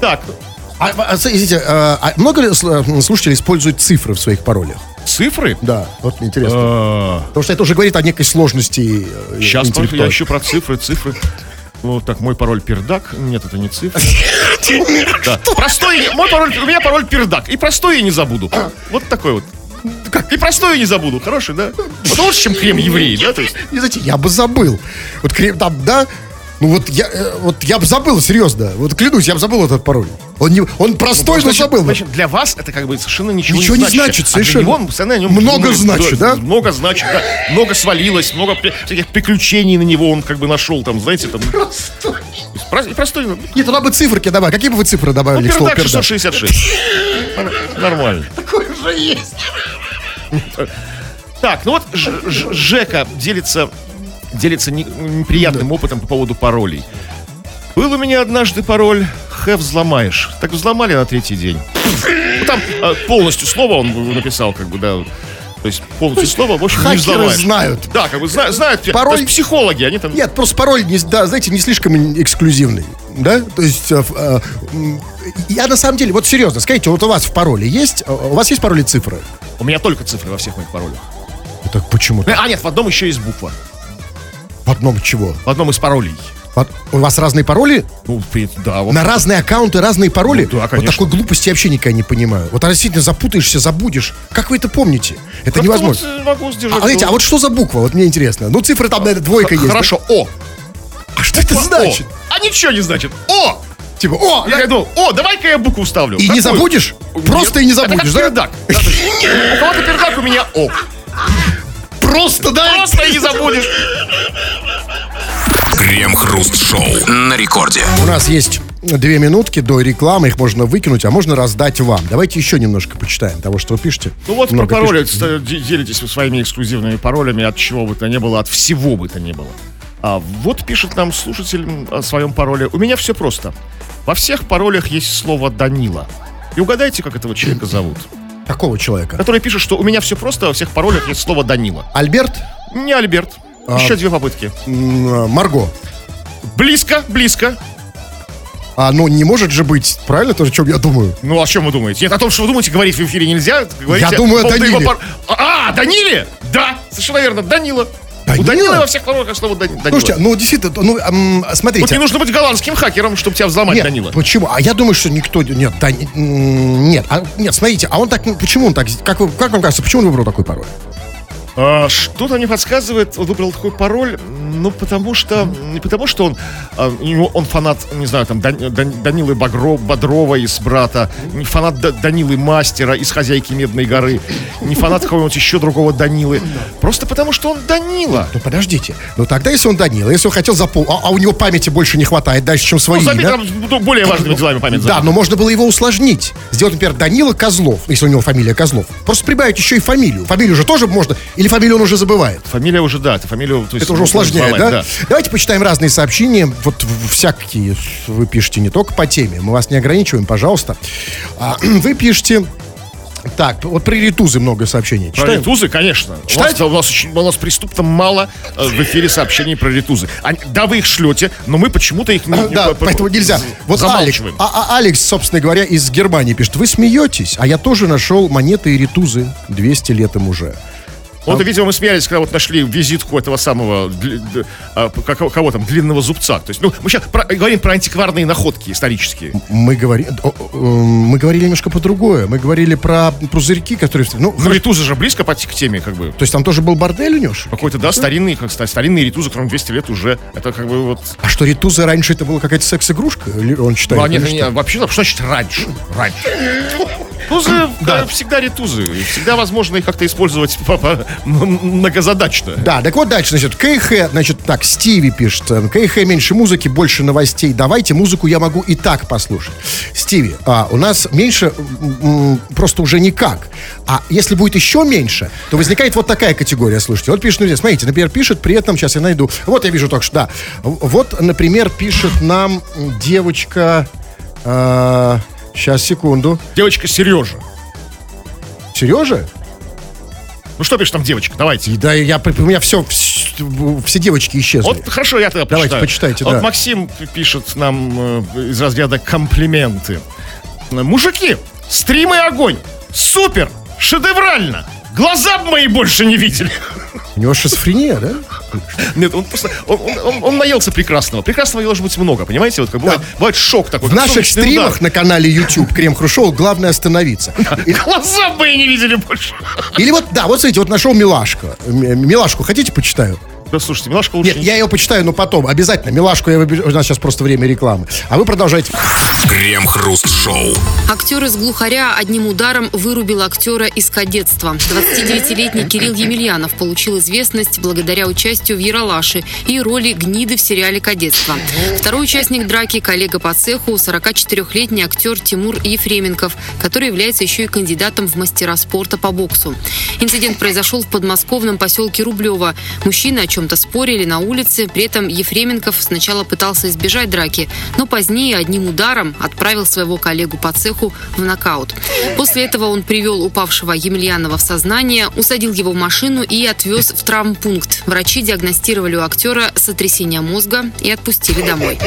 Так, А, а, извините, а, а много ли сл- слушателей используют цифры в своих паролях? цифры? Да, вот интересно. А, Потому что это уже говорит о некой сложности э, Сейчас я ищу про цифры, цифры. Ну, так, мой пароль пердак. Нет, это не цифра. Да. Простой, мой пароль, у меня пароль пердак. И простой я не забуду. Вот такой вот. Как? И простой я не забуду. Хороший, да? Вот лучше, чем крем еврей, да? То есть, Не знаете, я бы забыл. Вот крем там, да, Ну вот я, э, вот я бы забыл, серьезно. Вот клянусь, я бы забыл этот пароль. Он, не, он простой, но Значит, забыл. бы. значит, для вас это как бы совершенно ничего, Ничего не не значит. значит, А для совершенно. него он постоянно о нем Много значит, да? Много значит, да. Много свалилось, много всяких приключений на него он как бы нашел, там, знаете, там. Простой. Простой. Ну, Нет, туда бы циферки добавили. Какие бы вы цифры добавили слову пердак пердак? 666. Нор- Нормально. Такой уже есть. Так, ну вот Жека делится, делится не- неприятным опытом по поводу паролей. Был у меня однажды пароль «Х взломаешь». Так взломали на третий день. Ну, там э, полностью слово он написал, как бы, да. То есть полностью слово, в общем, не хакеры взломаешь. знают. Да, как бы зна- знают. Пароль- То есть психологи, они там... Нет, просто пароль, не, да, знаете, не слишком эксклюзивный. Да? То есть, э, э, я на самом деле, вот серьезно, скажите, вот у вас в пароле есть, э, у вас есть пароли цифры? У меня только цифры во всех моих паролях. Так почему? А, нет, в одном еще есть буква. В одном чего? В одном из паролей. Вот У вас разные пароли? Ну, да, вот. На разные аккаунты разные пароли? Ну да, Вот конечно. такой глупости я вообще никогда не понимаю. Вот а действительно запутаешься, забудешь. Как вы это помните? Это Как-то невозможно. вот, э, могу сдержать. А, знаете, а вот что за буква? Вот мне интересно. Ну, цифры там, наверное, двойка есть. да? Хорошо, О. А что это значит? О. А ничего не значит. О! Типа, о, Я думал, о, давай-ка я букву вставлю. и не Какую? забудешь? Просто и не забудешь, Это да? как пердак. Да, есть, У кого-то пердак, у меня О. Просто, да? Просто не забудешь. Крем-хруст-шоу на рекорде. У нас есть две минутки до рекламы, их можно выкинуть, а можно раздать вам. Давайте еще немножко почитаем того, что вы пишете. Ну вот Много про пароли пишете. делитесь вы своими эксклюзивными паролями от чего бы то ни было, от всего бы то ни было. А вот пишет нам слушатель о своем пароле. У меня все просто. Во всех паролях есть слово Данила. И угадайте, как этого человека зовут. Какого человека? Который пишет, что у меня все просто, во всех паролях есть слово Данила. Альберт? Не Альберт. А. Еще две попытки. Э, Марго. Близко, близко. А, ну, не может же быть, правильно, то, о чем я думаю? Ну, о чем вы думаете? Нет, о том, что вы думаете, говорить в эфире нельзя. Говорите Я думаю о Даниле. пар- А, а, Даниле? Да, совершенно верно, Данила. Данила? У Данила во всех паролях слово Дан- Данила. Слушайте, ну, действительно, ну, м, Вот смотрите. не нужно быть голландским хакером, чтобы тебя взломать, Нет, Данила. почему? А я думаю, что никто... Нет, да, нет, а, нет, смотрите, а он так... Почему он так... Как, вы- как вам кажется, почему он выбрал такой пароль? А, Что-то мне подсказывает, он выбрал такой пароль, ну, потому что, не потому что он, а, он фанат, не знаю, там, Дан- Дан- Данилы Багро, Бодрова из «Брата», не фанат Да- Данилы Мастера из «Хозяйки Медной горы», не фанат какого-нибудь еще другого Данилы, просто потому что он Данила. Ну, подождите. Ну, тогда, если он Данила, если он хотел запол... А, а у него памяти больше не хватает дальше, чем свои, Ну, да? там ну, более важными делами память Да, забит. но можно было его усложнить. Сделать, например, Данила Козлов, если у него фамилия Козлов. Просто прибавить еще и фамилию. Фамилию же тоже можно, или фамилию он уже забывает. Фамилия уже, да, это фамилию... то есть Это уже усложняет, взломать, да? Давайте почитаем разные сообщения. Вот всякие вы пишете не только по теме. Мы вас не ограничиваем, пожалуйста. А, вы пишете... Так, вот про ритузы много сообщений. Про Читаем? ритузы, конечно. У нас, у, нас, очень- у нас преступно мало э, в эфире сообщений про ритузы. Они- да, вы их шлете, но мы почему-то их не, не Да, по- поэтому нельзя. Вот Алекс, а, а Алекс, собственно говоря, из Германии пишет. Вы смеетесь, а я тоже нашел монеты и ритузы 200 лет им уже. Вот, видимо, мы смеялись, когда вот нашли визитку этого самого, а, как- кого там, длинного зубца. То есть, ну, мы сейчас говорим про антикварные находки исторические. Мы, говори, о, о, мы говорили немножко по другое. Мы говорили про пузырьки, которые... Ну, Ну, ритузы же близко по- к теме, как бы. То есть там тоже был бордель у него? Какой-то, да, старинный, как ста- старинные ритузы, которым 200 лет уже. Это как бы вот... А что, ритузы раньше это была какая-то секс-игрушка? Он считает? Ну, а нет, вообще, что значит раньше? Раньше. Ритузы э, всегда ритузы. И Всегда возможно их как-то использовать по- по- м- многозадачно. Да, так вот дальше, значит, КХ, значит, так, Стиви пишет, э, КХ меньше музыки, больше новостей, давайте, музыку я могу и так послушать. Стиви, а, у нас меньше м, м, просто уже никак, а если будет еще меньше, то возникает вот такая категория, слушайте, вот пишет, ну, здесь, смотрите, например, пишет, при этом, сейчас я найду, вот я вижу только что, да, вот, например, пишет нам девочка, сейчас, секунду, Девочка Сережа. Сережа? Ну что пишет там девочка? Давайте. И да, я, у меня все, все девочки исчезли. Вот хорошо, я тогда Давайте, почитаю. почитайте, Вот да. Максим пишет нам э, из разряда комплименты. Мужики, стримы огонь. Супер! Шедеврально! Глаза б мои больше не видели. У него шизофрения, да? Нет, он просто... Он, он- он- он наелся прекрасного. Прекрасного должно быть много, понимаете? Вот как бывает, бывает шок такой. В наших стримах на канале YouTube Крем Хрушоу главное остановиться. удар. Глаза бы и не видели больше. Или вот, да, вот смотрите, вот нашел Милашка. М- Милашку хотите почитаю? Да, слушайте, Милашка лучше... Нет, я ее почитаю, но потом. Обязательно. Милашку я выберу. У нас сейчас просто время рекламы. А вы продолжайте. Крем-хруст-шоу. Актер из «Глухаря» одним ударом вырубил актера из кадетства. 29-летний Кирилл Емельянов получил известность благодаря участию в «Яралаше» и роли гниды в сериале «Кадетство». Второй участник драки – коллега по цеху, 44-летний актер Тимур Ефременков, который является еще и кандидатом в мастера спорта по боксу. Инцидент произошел в подмосковном поселке Рублево. Мужчины о чем-то спорили на улице, при этом Ефременков сначала пытался избежать драки, но позднее одним ударом отправил своего коллегу по цеху в нокаут. После этого он привел упавшего Емельянова в сознание, усадил его в машину и отвез в травмпункт. Врачи диагностировали у актера сотрясение мозга и отпустили домой.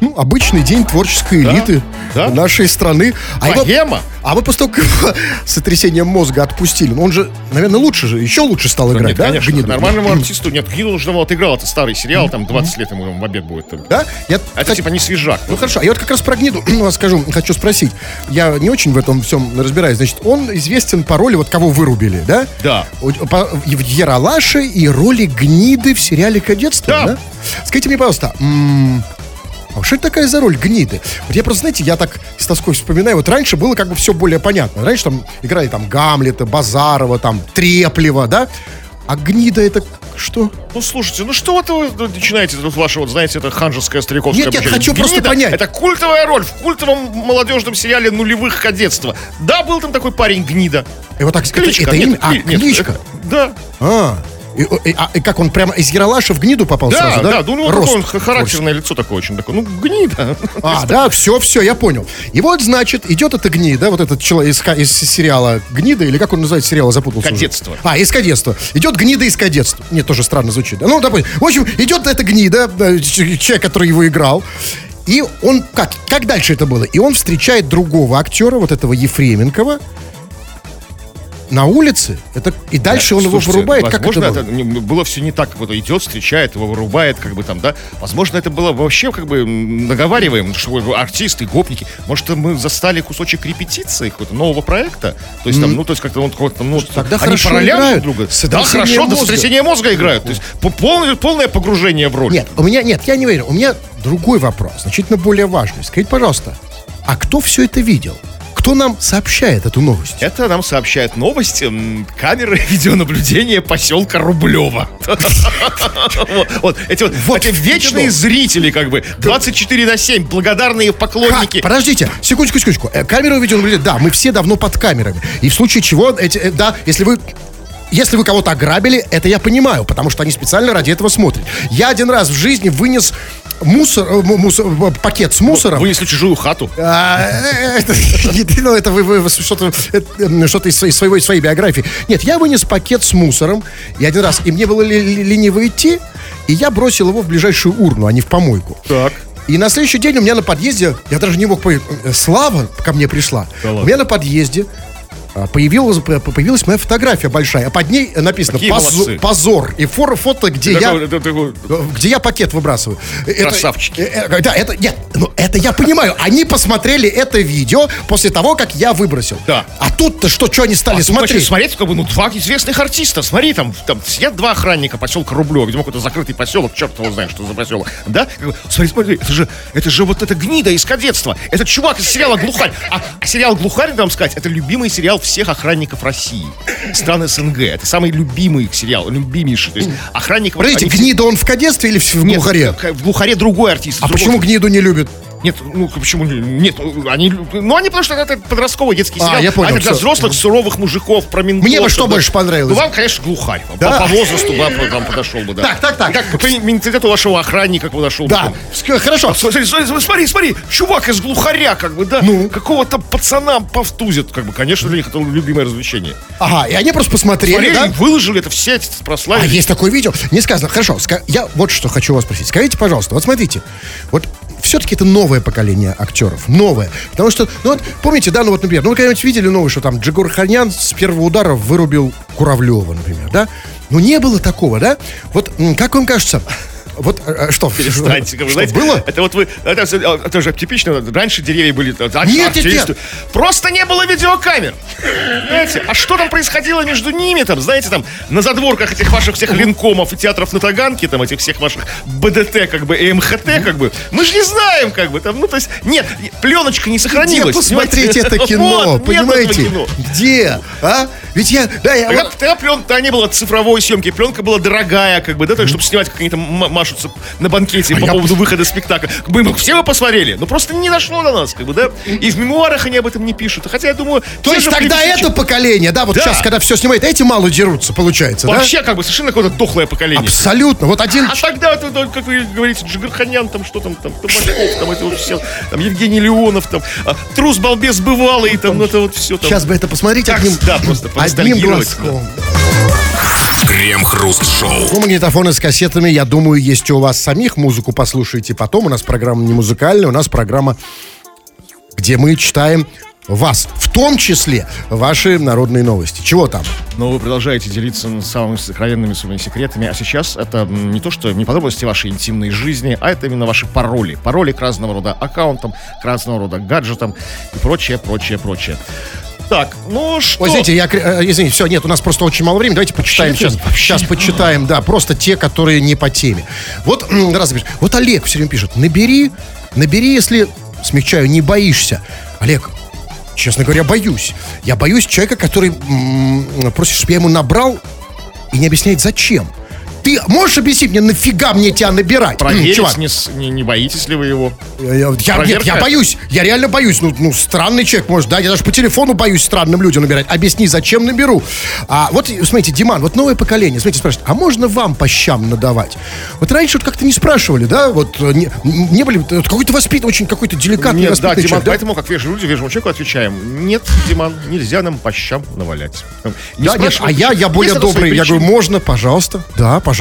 Ну, обычный день творческой элиты да. нашей страны. А его- Богема. а вы после того, как его сотрясением мозга отпустили, ну, он же, наверное, лучше же, еще лучше стал играть, Нет, да? конечно, Гниду? нормальному артисту, нет, Гниду уже давно отыграл, это старый сериал, там 20 лет ему в обед будет. там. Да? Я, Это кстати, типа не свежак. Ну хорошо, а я вот как раз про гниду вас скажу, хочу спросить. Я не очень в этом всем разбираюсь. Значит, он известен по роли вот кого вырубили, да? Да. По- в Яралаше и роли гниды в сериале «Кадетство», да? Да. Скажите мне, пожалуйста, а что это такая за роль гниды? Вот я просто, знаете, я так с тоской вспоминаю, вот раньше было как бы все более понятно. Раньше там играли там Гамлета, Базарова, там Треплева, да? А гнида это что? Ну, слушайте, ну что вот вы начинаете, тут ваше, вот знаете, это ханжеское стариковское Нет, обучение. хочу просто Гнида понять. Это культовая роль в культовом молодежном сериале нулевых кадетства. Да, был там такой парень Гнида. И вот так, это, Кличка. это нет, имя? А, нет, кличка. это- Да. А, и, и- а, и как он прямо из Яралаша в гниду попал Да, сразу, да? да, да, у него Рост он характерное лицо такое очень такое. Ну, гнида. А, да, все, все, я понял. И вот, значит, идет эта гнида, вот этот человек из, из сериала «Гнида», или как он называется сериал, запутался. уже. «Кадетство». А, из «Кадетства». Идет гнида из «Кадетства». Нет, тоже странно звучит. Ну, допустим. В общем, идет эта гнида, э, человек, который его играл, и он, как, как дальше это было? И он встречает другого актера, вот этого Ефременкова, на улице. Это, и дальше он его Слушайте, вырубает. Как возможно, это было? это не- было все не так, как вот идет, встречает, его вырубает, как бы там, да. Возможно, это было вообще как бы наговариваем, что артисты, гопники. Может, мы застали кусочек репетиции какого-то нового проекта? То есть там, ну, то есть как-то он какой-то, ну, Тогда они хорошо играют. друг друга. Да, хорошо, до мозга. сотрясения мозга играют. То есть по- полное, полное погружение в роль. Нет, у меня нет, я не уверен. У меня другой вопрос, значительно более важный. Скажите, пожалуйста, а кто все это видел? Кто нам сообщает эту новость? Это нам сообщает новость камеры видеонаблюдения поселка Рублева. Вот, эти вот вечные зрители, как бы, 24 на 7, благодарные поклонники. Подождите, секундочку, секундочку. Э, Камеру видеонаблюдения, да, мы все давно под камерами. И в случае чего, э, да, если вы если вы кого-то ограбили, это я понимаю, потому что они специально ради этого смотрят. Я один раз в жизни вынес мусор, э, му- мусор, э, пакет с мусором. Вынесли чужую хату. А, э, Это, ну, это вы, что-то, из своей, своего- своей биографии. Нет, я вынес пакет с мусором, и один раз, и мне было лениво идти, и я бросил его в ближайшую урну, а не в помойку. Так. И на следующий день у меня на подъезде, я даже не мог поверить, Слава ко мне пришла. Да у меня на подъезде появилась, по- появилась моя фотография большая, а под ней написано «Позо-. «Позор». И фото, фото где я... Такой- это- такой- Где я пакет выбрасываю. Это- Красавчики. э, э, да, это, нет, ну это я понимаю. Они посмотрели это видео после того, как я выбросил. Да. А тут-то что, что они стали А смотреть? смотреть, как бы, ну, два известных артиста. Смотри, там, там сидят два охранника поселка Рублева, видимо, какой-то закрытый поселок, черт его знает, что за поселок. Да? Смотри, смотри, это же, это же вот эта гнида из кадетства. Это чувак из сериала «Глухарь». А, а сериал «Глухарь», надо вам сказать, это любимый сериал всех охранников России. Стран СНГ. Это самый любимый их сериал, любимейший. То есть охранников... Подождите, они гнида он в кадетстве или в, в Нет, глухаре? в глухаре другой артист. А другой- почему гниду не любят? Нет, ну почему не- нет? Они, ну они потому что это подростковый детский А, сериал. я понял, а это для взрослых суровых мужиков про ментов. Мне бы что да. больше понравилось? Ну вам, конечно, глухарь. По- Да. По, возрасту, да, по- там подошел бы, да. Так, так, так. И Как по менталитету вашего охранника подошел Да, бы. Ск- хорошо. Смотри, смотри, смотри, смотри, чувак из глухаря, как бы, да, Ну? какого-то пацана повтузит, как бы, конечно, для них это любимое развлечение. Ага, и они просто посмотрели, Смотрели, да? выложили это в сеть, А прославили. есть такое видео? Не сказано. Хорошо, я вот что хочу вас спросить. Скажите, пожалуйста, вот смотрите, вот все-таки это новое поколение актеров, новое. Потому что, ну вот, помните, да, ну вот, например, ну вы когда-нибудь видели новое, что там Джигур Ханян с первого удара вырубил Куравлева, например, да? Ну не было такого, да? Вот, как вам кажется, Вот э, что? Перестаньте, Что, знаете, было? Это вот вы, это, это же типично, раньше деревья были... а- Нет, нет, нет. Просто не было видеокамер. Знаете, а что там происходило между ними, там, знаете, там, на задворках этих ваших всех линкомов и театров на Таганке, там, этих всех ваших БДТ, как бы, и МХТ, как бы, мы же не знаем, как бы, там, ну, то есть, нет, пленочка не Где сохранилась. посмотреть понимаете? это кино, Вот, понимаете? кино. Где? А? Ведь я, да, я Тогда, вот- тогда пленка не было цифровой съемки, пленка была дорогая, как бы, да, так, чтобы снимать, как машутся на банкете по А я поводу выхода спектакля. Мы, мы все бы посмотрели, но просто не дошло до нас, как бы, да, и в мемуарах они об этом не пишут. Хотя, я думаю, То есть тогда это поколение, да, вот Да. сейчас, когда все снимает, эти мало дерутся, получается, да? Вообще, как бы, совершенно какое-то дохлое поколение. Абсолютно. Вот один... А тогда, вот, как вы говорите, Джигарханян, там что там, там, Табачков, там это вот все, там Евгений Леонов, там, а, трус, балбес, бывалый, там, ну, это вот все там. Сейчас бы это посмотреть Так, одним, да, просто одним глазком. Крем-хруст-шоу. Ну, магнитофоны с кассетами, я думаю, есть и у вас самих. Музыку послушайте потом. У нас программа не музыкальная, у нас программа, где мы читаем вас, в том числе ваши народные новости. Чего там? Но вы продолжаете делиться самыми сокровенными своими секретами, а сейчас это не то, что не подробности вашей интимной жизни, а это именно ваши пароли. Пароли к разного рода аккаунтам, к разного рода гаджетам и прочее, прочее, прочее. Так, ну что... Ой, извините, я, э, извините, все, нет, у нас просто очень мало времени. Давайте почитаем Вообще, сейчас. вообще. Сейчас почитаем, да, просто те, которые не по теме. Вот, м, раз вот Олег все время пишет, набери, набери, если, смягчаю, не боишься. Олег, честно говоря, боюсь. Я боюсь человека, который м, просит, чтобы я ему набрал и не объясняет, зачем. Ты можешь объяснить мне, нафига мне тебя набирать? Проверить, чувак? не, не, не боитесь ли вы его? Я, я- нет, я боюсь, я реально боюсь. Ну, ну, странный человек, может, да, я даже по телефону боюсь странным людям набирать. Объясни, зачем наберу. А вот, смотрите, Диман, вот новое поколение, смотрите, спрашивает, а можно вам по щам надавать? Вот раньше вот как-то не спрашивали, да, вот э, не, не были, вот какой-то воспитанный, очень какой-то деликатный Нет, да, Диман, человек, да? поэтому, как вежливые люди, вежливому человеку отвечаем. Нет, Диман, нельзя нам по щам навалять. Не Да, нет, а я, я более добрый. Я говорю, можно, пожалуйста. Да, пожалуйста,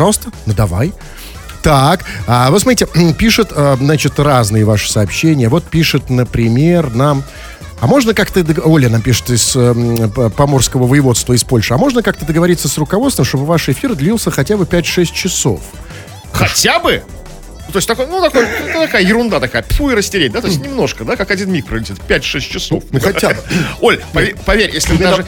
надавай. Так, а, вы смотрите, пишет, а, значит, разные ваши сообщения. Вот пишет, например, нам... А можно как-то... Оля нам пишет из П- Поморского воеводства из Польши. А можно как-то договориться с руководством, чтобы ваш эфир длился хотя бы 5-6 часов? Хотя бы? Ну, То есть такой, ну, такой, ну, такая ерунда такая, пфу и растереть, да, то есть немножко, да, как один миг пролетит, 5-6 часов. Ну, хотя бы. Оль, поверь, поверь, если даже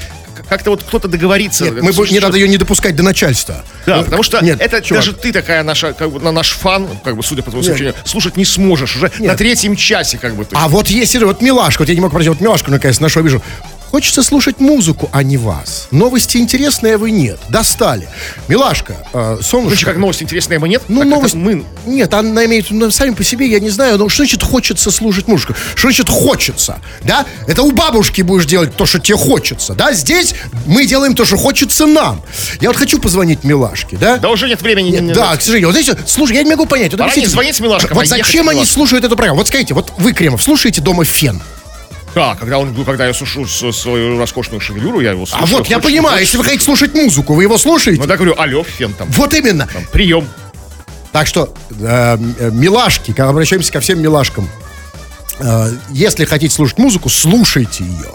как-то вот кто-то договорится. Нет, мы, слушай, не надо ее не допускать до начальства. Да, Ну, потому что нет, это чувак, даже ты такая наша, как бы, на наш фан, как бы, судя по твоему сообщению, слушать не сможешь уже Нет. на третьем часе, как бы. есть. А вот если вот Милашка, вот я не мог пройти, вот Милашку наконец нашего вижу. Хочется слушать музыку, а не вас. Новости интересные, а вы нет. Достали. Милашка, э, солнышко. как новость интересная, мы нет? Ну, А как новость... мы... Нет, она имеет... Ну, сами по себе, я не знаю, ну, что значит хочется слушать музыку? Что значит хочется? Да? Это у бабушки будешь делать то, что тебе хочется. Да? Здесь мы делаем то, что хочется нам. Я вот хочу позвонить Милашке, да? Да уже нет времени. Нет, не- да, к сожалению. Вот знаете, слушай, я не могу понять. Вот Пора не звонить Милашкам, Вот а зачем они слушают эту программу? Вот скажите, вот вы, Кремов, слушаете дома фен? Да, когда, он, когда я сушу свою роскошную шевелюру, я его слушаю. А вот я понимаю, если вы хотите слушать музыку, вы его слушаете? Ну, да, говорю, алло, фен там. Вот именно. Прием. Так что, э, э, милашки, обращаемся ко всем милашкам. Э, если хотите слушать музыку, слушайте ее.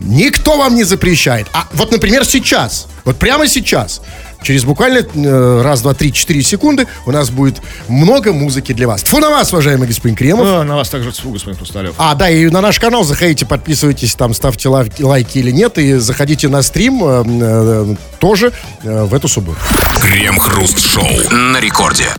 Никто вам не запрещает. А вот, например, сейчас, вот прямо сейчас, через буквально э, раз, два, три, четыре секунды у нас будет много музыки для вас. Тьфу на вас, уважаемый господин Кремов. А, на вас также цву, господин Хрусталев. А, да, и на наш канал заходите, подписывайтесь, там ставьте лайки, лайки или нет, и заходите на стрим э, э, тоже э, в эту субботу. Крем-хруст-шоу на рекорде.